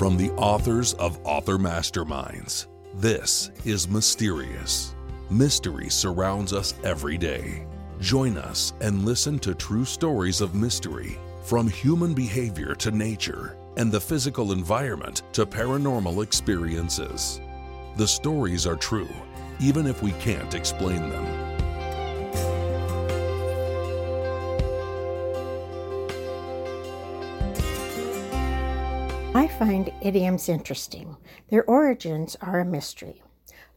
From the authors of Author Masterminds, this is Mysterious. Mystery surrounds us every day. Join us and listen to true stories of mystery, from human behavior to nature and the physical environment to paranormal experiences. The stories are true, even if we can't explain them. Find idioms interesting. Their origins are a mystery.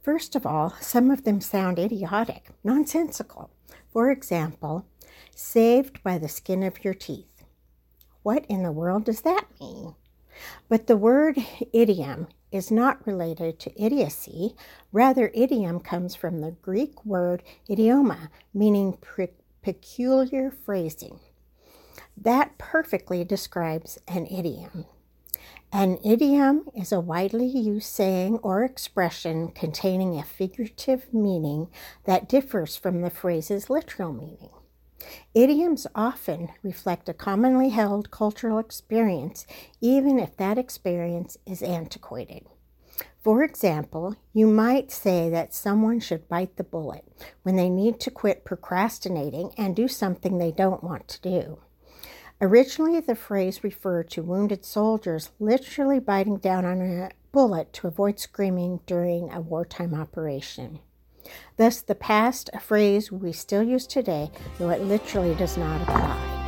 First of all, some of them sound idiotic, nonsensical. For example, saved by the skin of your teeth. What in the world does that mean? But the word idiom is not related to idiocy. Rather, idiom comes from the Greek word idioma, meaning pre- peculiar phrasing. That perfectly describes an idiom. An idiom is a widely used saying or expression containing a figurative meaning that differs from the phrase's literal meaning. Idioms often reflect a commonly held cultural experience, even if that experience is antiquated. For example, you might say that someone should bite the bullet when they need to quit procrastinating and do something they don't want to do. Originally, the phrase referred to wounded soldiers literally biting down on a bullet to avoid screaming during a wartime operation. Thus, the past, a phrase we still use today, though it literally does not apply.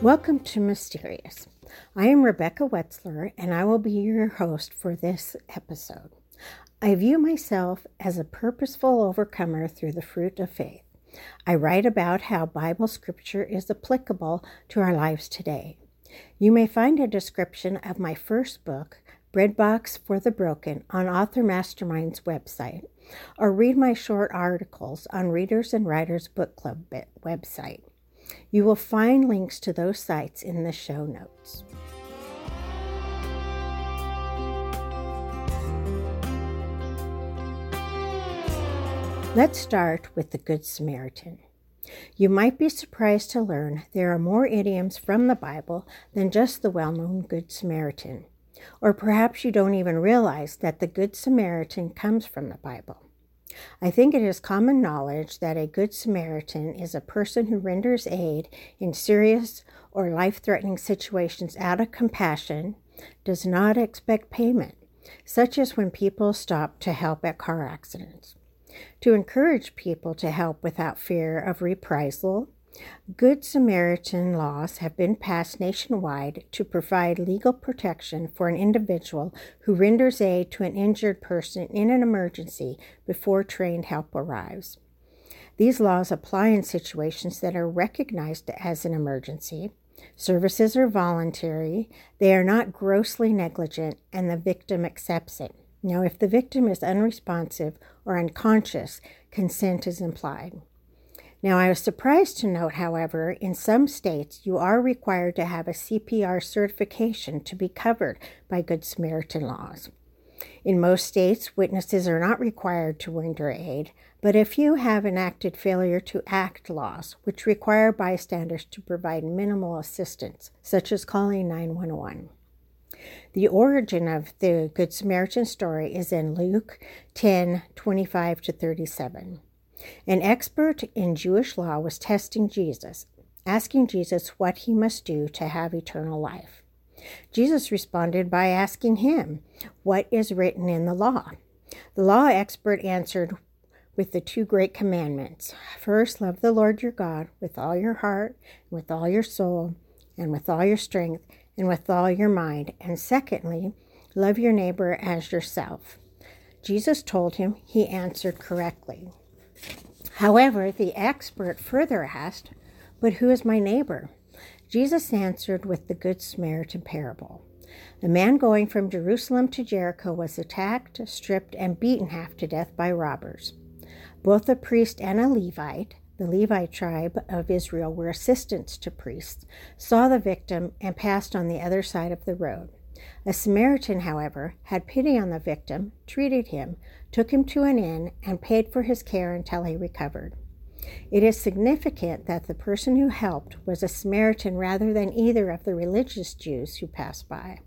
Welcome to Mysterious. I am Rebecca Wetzler, and I will be your host for this episode. I view myself as a purposeful overcomer through the fruit of faith. I write about how Bible scripture is applicable to our lives today. You may find a description of my first book, Breadbox for the Broken, on Author Mastermind's website, or read my short articles on Readers and Writers Book Club website. You will find links to those sites in the show notes. Let's start with the Good Samaritan. You might be surprised to learn there are more idioms from the Bible than just the well known Good Samaritan. Or perhaps you don't even realize that the Good Samaritan comes from the Bible. I think it is common knowledge that a Good Samaritan is a person who renders aid in serious or life threatening situations out of compassion, does not expect payment, such as when people stop to help at car accidents to encourage people to help without fear of reprisal. Good Samaritan laws have been passed nationwide to provide legal protection for an individual who renders aid to an injured person in an emergency before trained help arrives. These laws apply in situations that are recognized as an emergency. Services are voluntary, they are not grossly negligent, and the victim accepts it. Now, if the victim is unresponsive or unconscious, consent is implied. Now, I was surprised to note, however, in some states you are required to have a CPR certification to be covered by Good Samaritan laws. In most states, witnesses are not required to render aid, but a few have enacted failure to act laws, which require bystanders to provide minimal assistance, such as calling 911. The origin of the Good Samaritan story is in Luke 10 25 to 37. An expert in Jewish law was testing Jesus, asking Jesus what he must do to have eternal life. Jesus responded by asking him, What is written in the law? The law expert answered with the two great commandments First, love the Lord your God with all your heart, with all your soul, and with all your strength, and with all your mind. And secondly, love your neighbor as yourself. Jesus told him he answered correctly. However, the expert further asked, But who is my neighbor? Jesus answered with the Good Samaritan parable. The man going from Jerusalem to Jericho was attacked, stripped, and beaten half to death by robbers. Both a priest and a Levite, the Levite tribe of Israel were assistants to priests, saw the victim and passed on the other side of the road. A Samaritan, however, had pity on the victim, treated him, took him to an inn, and paid for his care until he recovered. It is significant that the person who helped was a Samaritan rather than either of the religious Jews who passed by.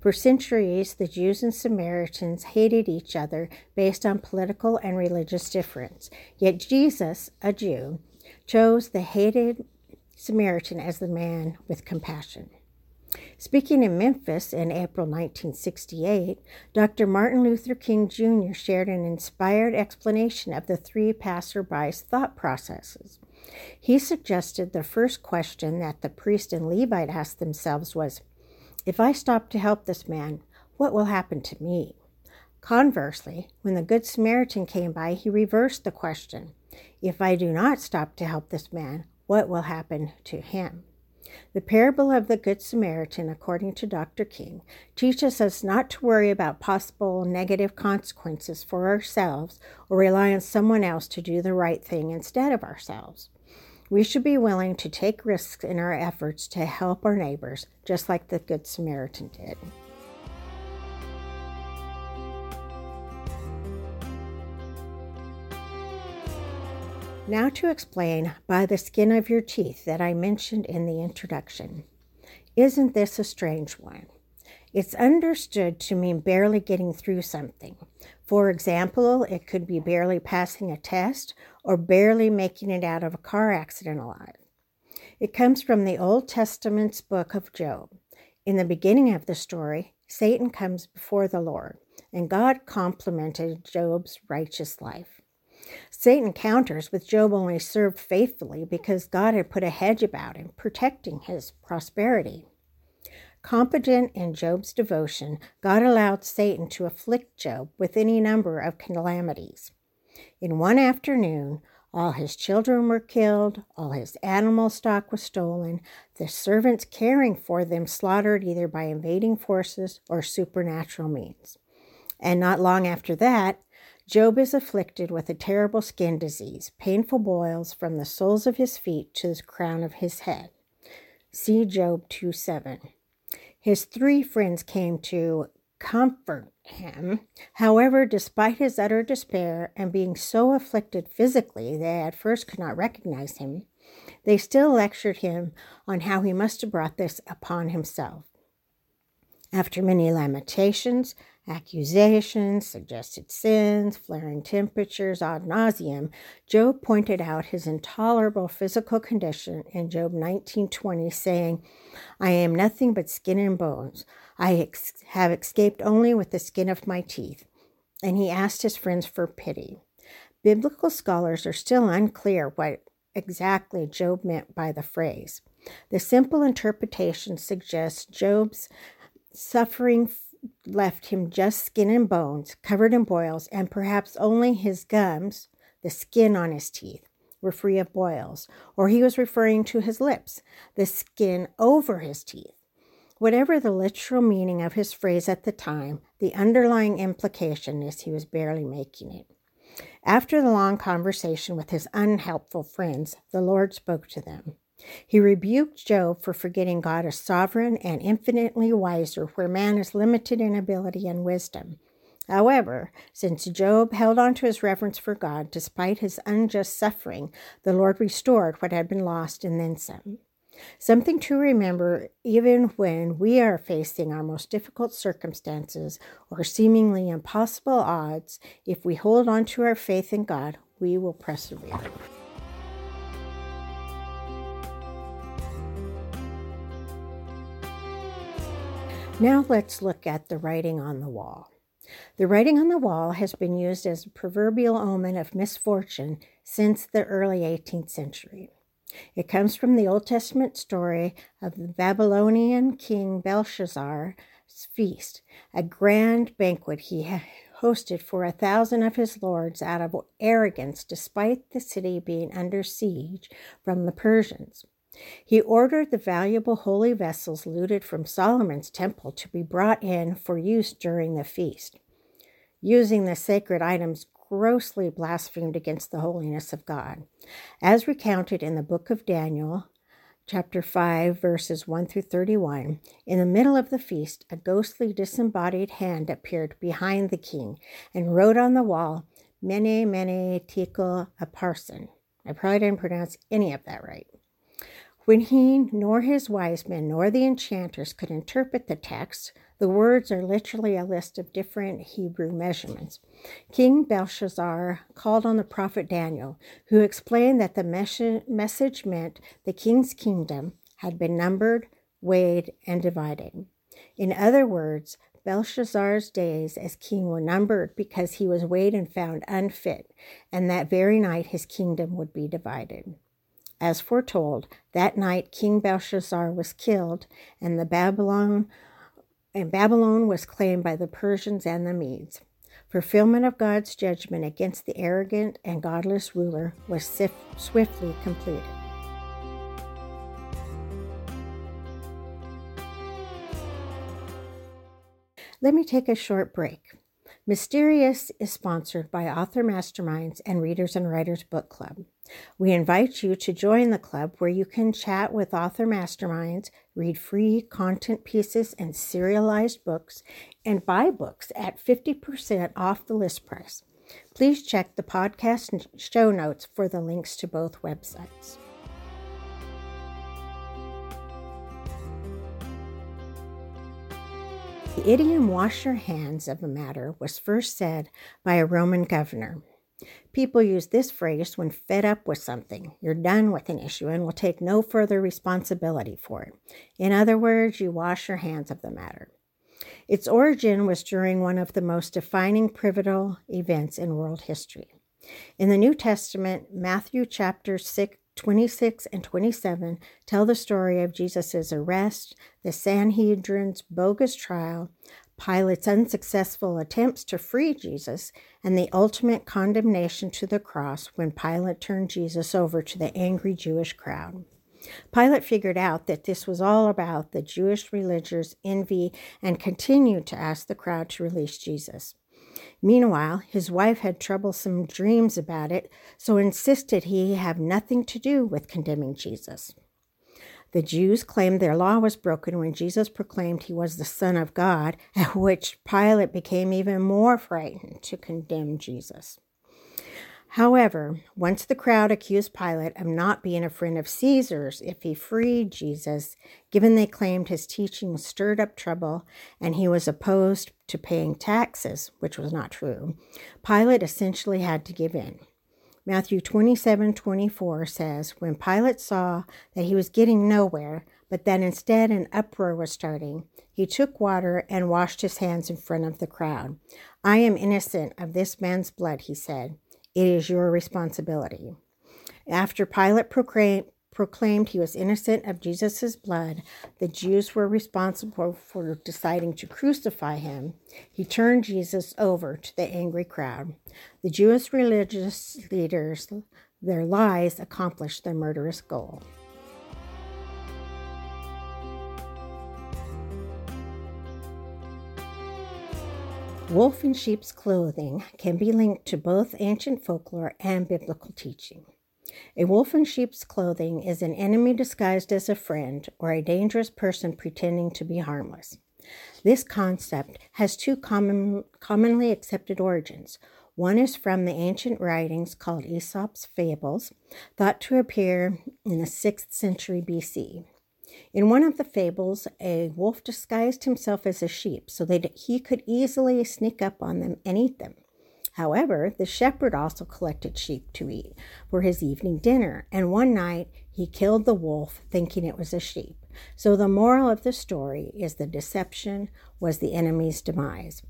For centuries, the Jews and Samaritans hated each other based on political and religious difference. Yet Jesus, a Jew, chose the hated Samaritan as the man with compassion. Speaking in Memphis in April 1968, Dr. Martin Luther King Jr. shared an inspired explanation of the three passerbys' thought processes. He suggested the first question that the priest and Levite asked themselves was If I stop to help this man, what will happen to me? Conversely, when the Good Samaritan came by, he reversed the question If I do not stop to help this man, what will happen to him? The parable of the Good Samaritan, according to Dr. King, teaches us not to worry about possible negative consequences for ourselves or rely on someone else to do the right thing instead of ourselves. We should be willing to take risks in our efforts to help our neighbors, just like the Good Samaritan did. Now, to explain by the skin of your teeth that I mentioned in the introduction. Isn't this a strange one? It's understood to mean barely getting through something. For example, it could be barely passing a test or barely making it out of a car accident alive. It comes from the Old Testament's book of Job. In the beginning of the story, Satan comes before the Lord, and God complimented Job's righteous life. Satan counters with Job only served faithfully because God had put a hedge about him, protecting his prosperity. Competent in Job's devotion, God allowed Satan to afflict Job with any number of calamities. In one afternoon, all his children were killed, all his animal stock was stolen, the servants caring for them slaughtered either by invading forces or supernatural means. And not long after that, Job is afflicted with a terrible skin disease, painful boils from the soles of his feet to the crown of his head. See Job 2 7. His three friends came to comfort him. However, despite his utter despair and being so afflicted physically they at first could not recognize him, they still lectured him on how he must have brought this upon himself. After many lamentations, accusations, suggested sins, flaring temperatures ad nauseum, Job pointed out his intolerable physical condition in Job 19:20, saying, "I am nothing but skin and bones. I ex- have escaped only with the skin of my teeth." And he asked his friends for pity. Biblical scholars are still unclear what exactly Job meant by the phrase. The simple interpretation suggests Job's suffering left him just skin and bones, covered in boils, and perhaps only his gums, the skin on his teeth, were free of boils, or he was referring to his lips, the skin over his teeth. Whatever the literal meaning of his phrase at the time, the underlying implication is he was barely making it. After the long conversation with his unhelpful friends, the Lord spoke to them. He rebuked Job for forgetting God as sovereign and infinitely wiser where man is limited in ability and wisdom. However, since Job held on to his reverence for God despite his unjust suffering, the Lord restored what had been lost and then some. Something to remember even when we are facing our most difficult circumstances or seemingly impossible odds, if we hold on to our faith in God, we will persevere. Now let's look at the writing on the wall. The writing on the wall has been used as a proverbial omen of misfortune since the early 18th century. It comes from the Old Testament story of the Babylonian king Belshazzar's feast, a grand banquet he hosted for a thousand of his lords out of arrogance, despite the city being under siege from the Persians. He ordered the valuable holy vessels looted from Solomon's temple to be brought in for use during the feast. Using the sacred items grossly blasphemed against the holiness of God. As recounted in the book of Daniel, chapter 5, verses 1 through 31, in the middle of the feast, a ghostly disembodied hand appeared behind the king and wrote on the wall, Mene, Mene, Tekel, Upharsin, I probably didn't pronounce any of that right. When he, nor his wise men, nor the enchanters could interpret the text, the words are literally a list of different Hebrew measurements. King Belshazzar called on the prophet Daniel, who explained that the message meant the king's kingdom had been numbered, weighed, and divided. In other words, Belshazzar's days as king were numbered because he was weighed and found unfit, and that very night his kingdom would be divided. As foretold, that night King Belshazzar was killed, and the Babylon and Babylon was claimed by the Persians and the Medes. Fulfillment of God's judgment against the arrogant and godless ruler was swiftly completed. Let me take a short break. Mysterious is sponsored by Author Masterminds and Readers and Writers Book Club. We invite you to join the club where you can chat with author masterminds, read free content pieces and serialized books, and buy books at 50% off the list price. Please check the podcast show notes for the links to both websites. The idiom wash your hands of a matter was first said by a Roman governor. People use this phrase when fed up with something. You're done with an issue and will take no further responsibility for it. In other words, you wash your hands of the matter. Its origin was during one of the most defining pivotal events in world history. In the New Testament, Matthew chapter 6, 26 and 27 tell the story of Jesus' arrest, the Sanhedrin's bogus trial, Pilate's unsuccessful attempts to free Jesus, and the ultimate condemnation to the cross when Pilate turned Jesus over to the angry Jewish crowd. Pilate figured out that this was all about the Jewish religious envy and continued to ask the crowd to release Jesus. Meanwhile, his wife had troublesome dreams about it, so insisted he have nothing to do with condemning Jesus. The Jews claimed their law was broken when Jesus proclaimed he was the Son of God, at which Pilate became even more frightened to condemn Jesus. However, once the crowd accused Pilate of not being a friend of Caesar's if he freed Jesus, given they claimed his teaching stirred up trouble and he was opposed to paying taxes, which was not true, Pilate essentially had to give in. Matthew 27 24 says, When Pilate saw that he was getting nowhere, but that instead an uproar was starting, he took water and washed his hands in front of the crowd. I am innocent of this man's blood, he said. It is your responsibility. After Pilate proclaimed, proclaimed he was innocent of Jesus' blood, the Jews were responsible for deciding to crucify him. He turned Jesus over to the angry crowd. The Jewish religious leaders, their lies accomplished their murderous goal. Wolf in sheep's clothing can be linked to both ancient folklore and biblical teaching. A wolf in sheep's clothing is an enemy disguised as a friend or a dangerous person pretending to be harmless. This concept has two common, commonly accepted origins. One is from the ancient writings called Aesop's Fables, thought to appear in the 6th century BC. In one of the fables, a wolf disguised himself as a sheep so that he could easily sneak up on them and eat them. However, the shepherd also collected sheep to eat for his evening dinner, and one night he killed the wolf thinking it was a sheep. So the moral of the story is the deception was the enemy's demise.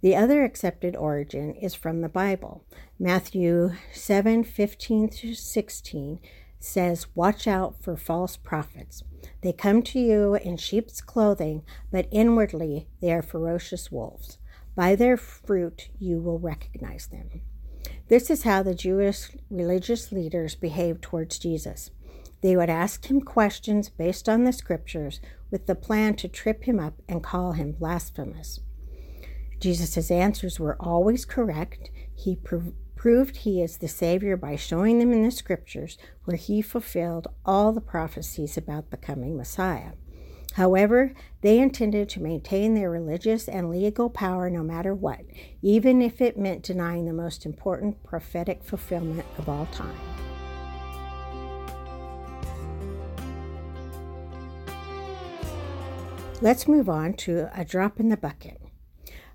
The other accepted origin is from the Bible. Matthew 7 15 through 16 says, Watch out for false prophets. They come to you in sheep's clothing, but inwardly they are ferocious wolves. By their fruit you will recognize them. This is how the Jewish religious leaders behaved towards Jesus. They would ask him questions based on the scriptures with the plan to trip him up and call him blasphemous. Jesus' answers were always correct. He proved he is the Savior by showing them in the scriptures where he fulfilled all the prophecies about the coming Messiah. However, they intended to maintain their religious and legal power no matter what, even if it meant denying the most important prophetic fulfillment of all time. Let's move on to a drop in the bucket.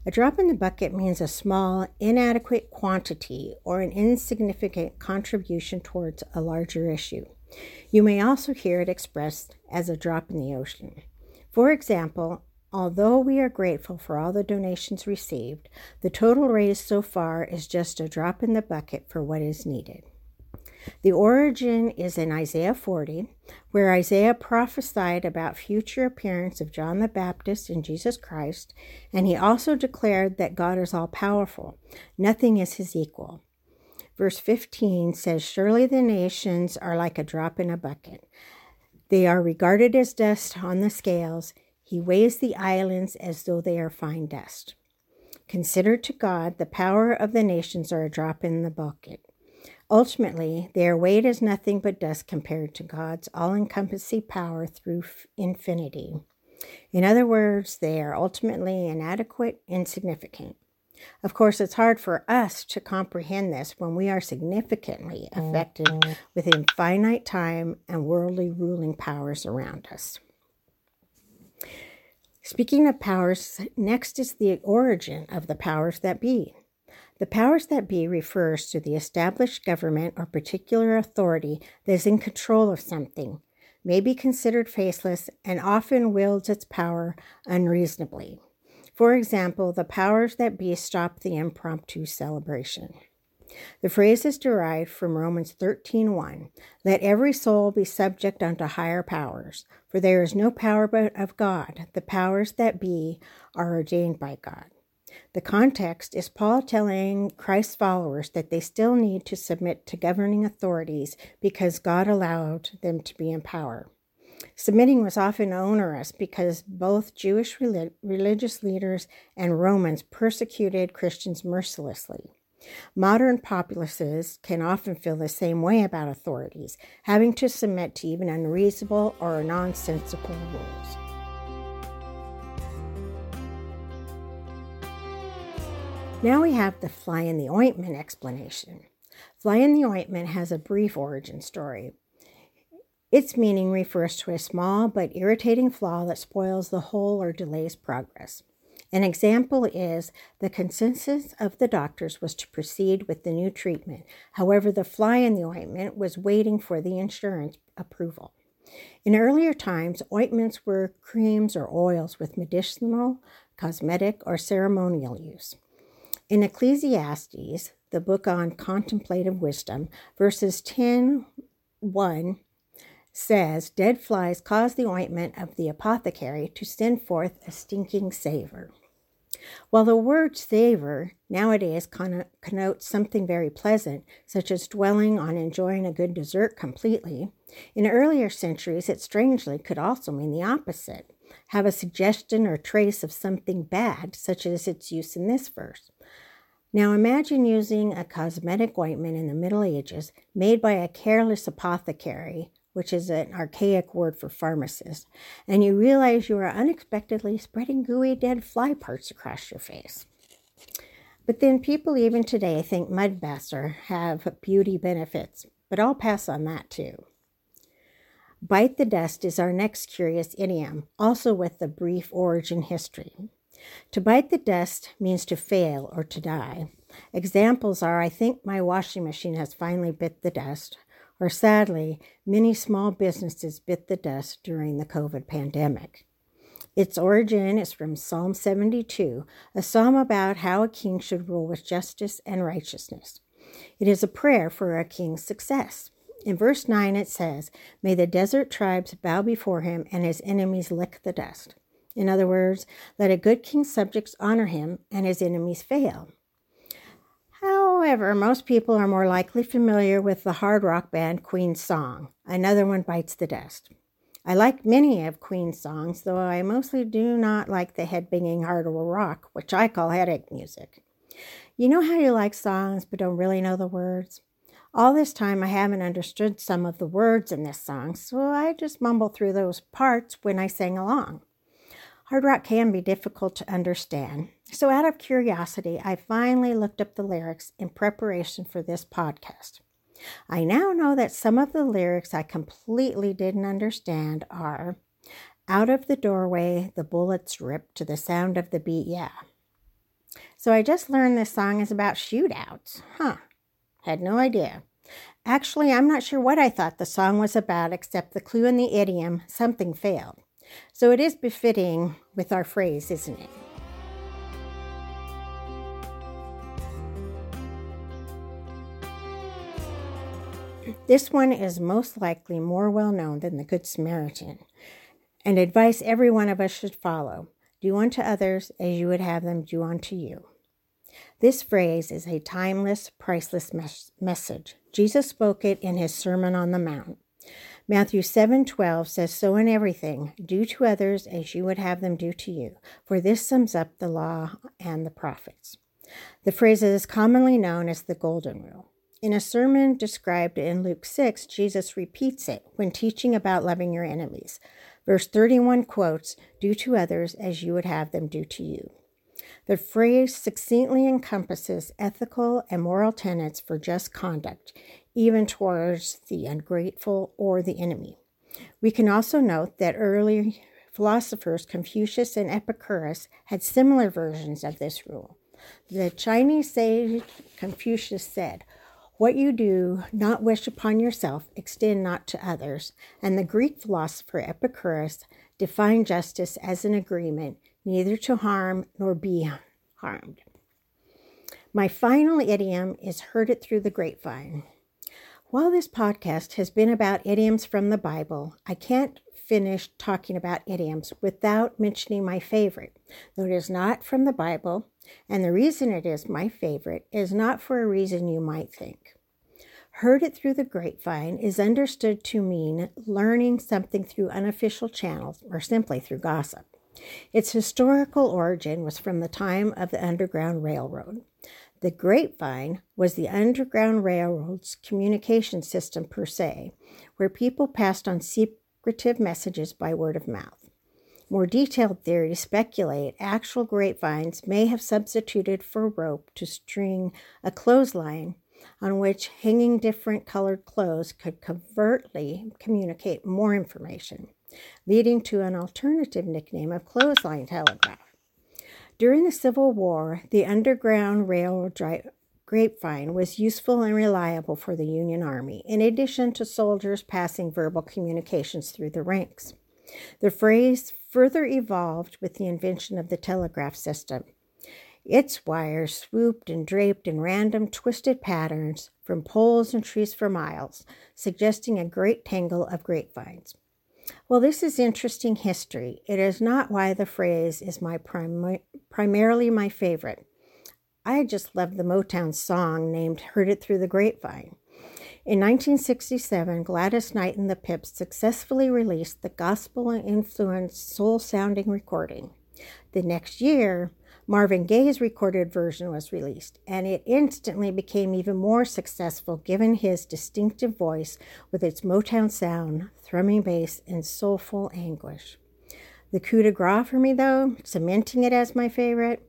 A drop in the bucket means a small, inadequate quantity or an insignificant contribution towards a larger issue. You may also hear it expressed as a drop in the ocean. For example, although we are grateful for all the donations received, the total raised so far is just a drop in the bucket for what is needed. The origin is in Isaiah 40, where Isaiah prophesied about future appearance of John the Baptist and Jesus Christ, and he also declared that God is all powerful. Nothing is his equal. Verse 15 says, Surely the nations are like a drop in a bucket. They are regarded as dust on the scales. He weighs the islands as though they are fine dust. Considered to God, the power of the nations are a drop in the bucket. Ultimately, their weight is nothing but dust compared to God's all encompassing power through infinity. In other words, they are ultimately inadequate, insignificant. Of course, it's hard for us to comprehend this when we are significantly affected mm-hmm. within finite time and worldly ruling powers around us. Speaking of powers, next is the origin of the powers that be. The powers that be refers to the established government or particular authority that is in control of something, may be considered faceless, and often wields its power unreasonably. For example, the powers that be stop the impromptu celebration. The phrase is derived from Romans 13:1. Let every soul be subject unto higher powers, for there is no power but of God. The powers that be are ordained by God. The context is Paul telling Christ's followers that they still need to submit to governing authorities because God allowed them to be in power. Submitting was often onerous because both Jewish religious leaders and Romans persecuted Christians mercilessly. Modern populaces can often feel the same way about authorities, having to submit to even unreasonable or nonsensical rules. Now we have the fly in the ointment explanation. Fly in the ointment has a brief origin story. Its meaning refers to a small but irritating flaw that spoils the whole or delays progress. An example is the consensus of the doctors was to proceed with the new treatment. However, the fly in the ointment was waiting for the insurance approval. In earlier times, ointments were creams or oils with medicinal, cosmetic, or ceremonial use. In Ecclesiastes, the book on contemplative wisdom, verses 10 1 says, Dead flies cause the ointment of the apothecary to send forth a stinking savor. While the word savor nowadays connotes something very pleasant, such as dwelling on enjoying a good dessert completely, in earlier centuries it strangely could also mean the opposite have a suggestion or trace of something bad, such as its use in this verse. Now imagine using a cosmetic ointment in the Middle Ages made by a careless apothecary, which is an archaic word for pharmacist, and you realize you are unexpectedly spreading gooey dead fly parts across your face. But then people even today think mud baths have beauty benefits, but I'll pass on that too. Bite the dust is our next curious idiom, also with a brief origin history. To bite the dust means to fail or to die. Examples are I think my washing machine has finally bit the dust, or sadly, many small businesses bit the dust during the COVID pandemic. Its origin is from Psalm 72, a psalm about how a king should rule with justice and righteousness. It is a prayer for a king's success. In verse 9, it says, May the desert tribes bow before him and his enemies lick the dust. In other words, let a good king's subjects honor him and his enemies fail. However, most people are more likely familiar with the hard rock band Queen's song, Another One Bites the Dust. I like many of Queen's songs, though I mostly do not like the head-banging hard rock, which I call headache music. You know how you like songs but don't really know the words? All this time I haven't understood some of the words in this song, so I just mumble through those parts when I sing along. Hard rock can be difficult to understand, so out of curiosity, I finally looked up the lyrics in preparation for this podcast. I now know that some of the lyrics I completely didn't understand are Out of the doorway, the bullets rip to the sound of the beat. Yeah. So I just learned this song is about shootouts. Huh. Had no idea. Actually, I'm not sure what I thought the song was about, except the clue in the idiom, something failed. So it is befitting with our phrase, isn't it? This one is most likely more well known than the Good Samaritan, and advice every one of us should follow do unto others as you would have them do unto you. This phrase is a timeless, priceless mes- message. Jesus spoke it in his Sermon on the Mount. Matthew 7:12 says, "So in everything, do to others as you would have them do to you, for this sums up the law and the prophets." The phrase is commonly known as the golden rule. In a sermon described in Luke 6, Jesus repeats it when teaching about loving your enemies. Verse 31 quotes, Do to others as you would have them do to you. The phrase succinctly encompasses ethical and moral tenets for just conduct, even towards the ungrateful or the enemy. We can also note that early philosophers Confucius and Epicurus had similar versions of this rule. The Chinese sage Confucius said, what you do not wish upon yourself, extend not to others. And the Greek philosopher Epicurus defined justice as an agreement neither to harm nor be harmed. My final idiom is heard it through the grapevine. While this podcast has been about idioms from the Bible, I can't finish talking about idioms without mentioning my favorite, though it is not from the Bible, and the reason it is my favorite is not for a reason you might think. Heard it through the grapevine is understood to mean learning something through unofficial channels or simply through gossip. Its historical origin was from the time of the Underground Railroad. The grapevine was the Underground Railroad's communication system per se, where people passed on secretive messages by word of mouth. More detailed theories speculate actual grapevines may have substituted for rope to string a clothesline on which hanging different colored clothes could covertly communicate more information, leading to an alternative nickname of clothesline telegraph. During the Civil War, the Underground Railroad grapevine was useful and reliable for the Union Army, in addition to soldiers passing verbal communications through the ranks. The phrase further evolved with the invention of the telegraph system. Its wires swooped and draped in random twisted patterns from poles and trees for miles, suggesting a great tangle of grapevines. Well, this is interesting history. It is not why the phrase is my prim- primarily my favorite. I just love the Motown song named Heard It Through the Grapevine. In 1967, Gladys Knight and the Pips successfully released the gospel influenced soul sounding recording. The next year, Marvin Gaye's recorded version was released, and it instantly became even more successful given his distinctive voice with its Motown sound, thrumming bass, and soulful anguish. The coup de grace for me, though, cementing it as my favorite,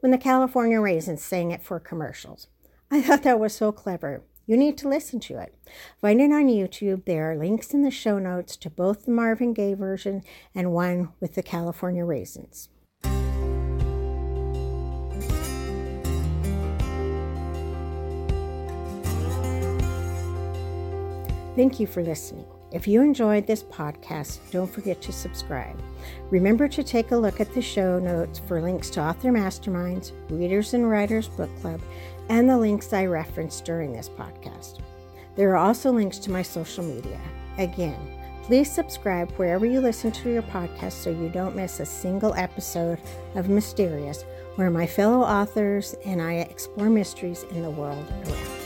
when the California Raisins sang it for commercials. I thought that was so clever. You need to listen to it. Find it on YouTube. There are links in the show notes to both the Marvin Gaye version and one with the California Raisins. Thank you for listening. If you enjoyed this podcast, don't forget to subscribe. Remember to take a look at the show notes for links to author masterminds, Readers and Writers Book Club, and the links I referenced during this podcast. There are also links to my social media. Again, please subscribe wherever you listen to your podcast so you don't miss a single episode of Mysterious, where my fellow authors and I explore mysteries in the world around.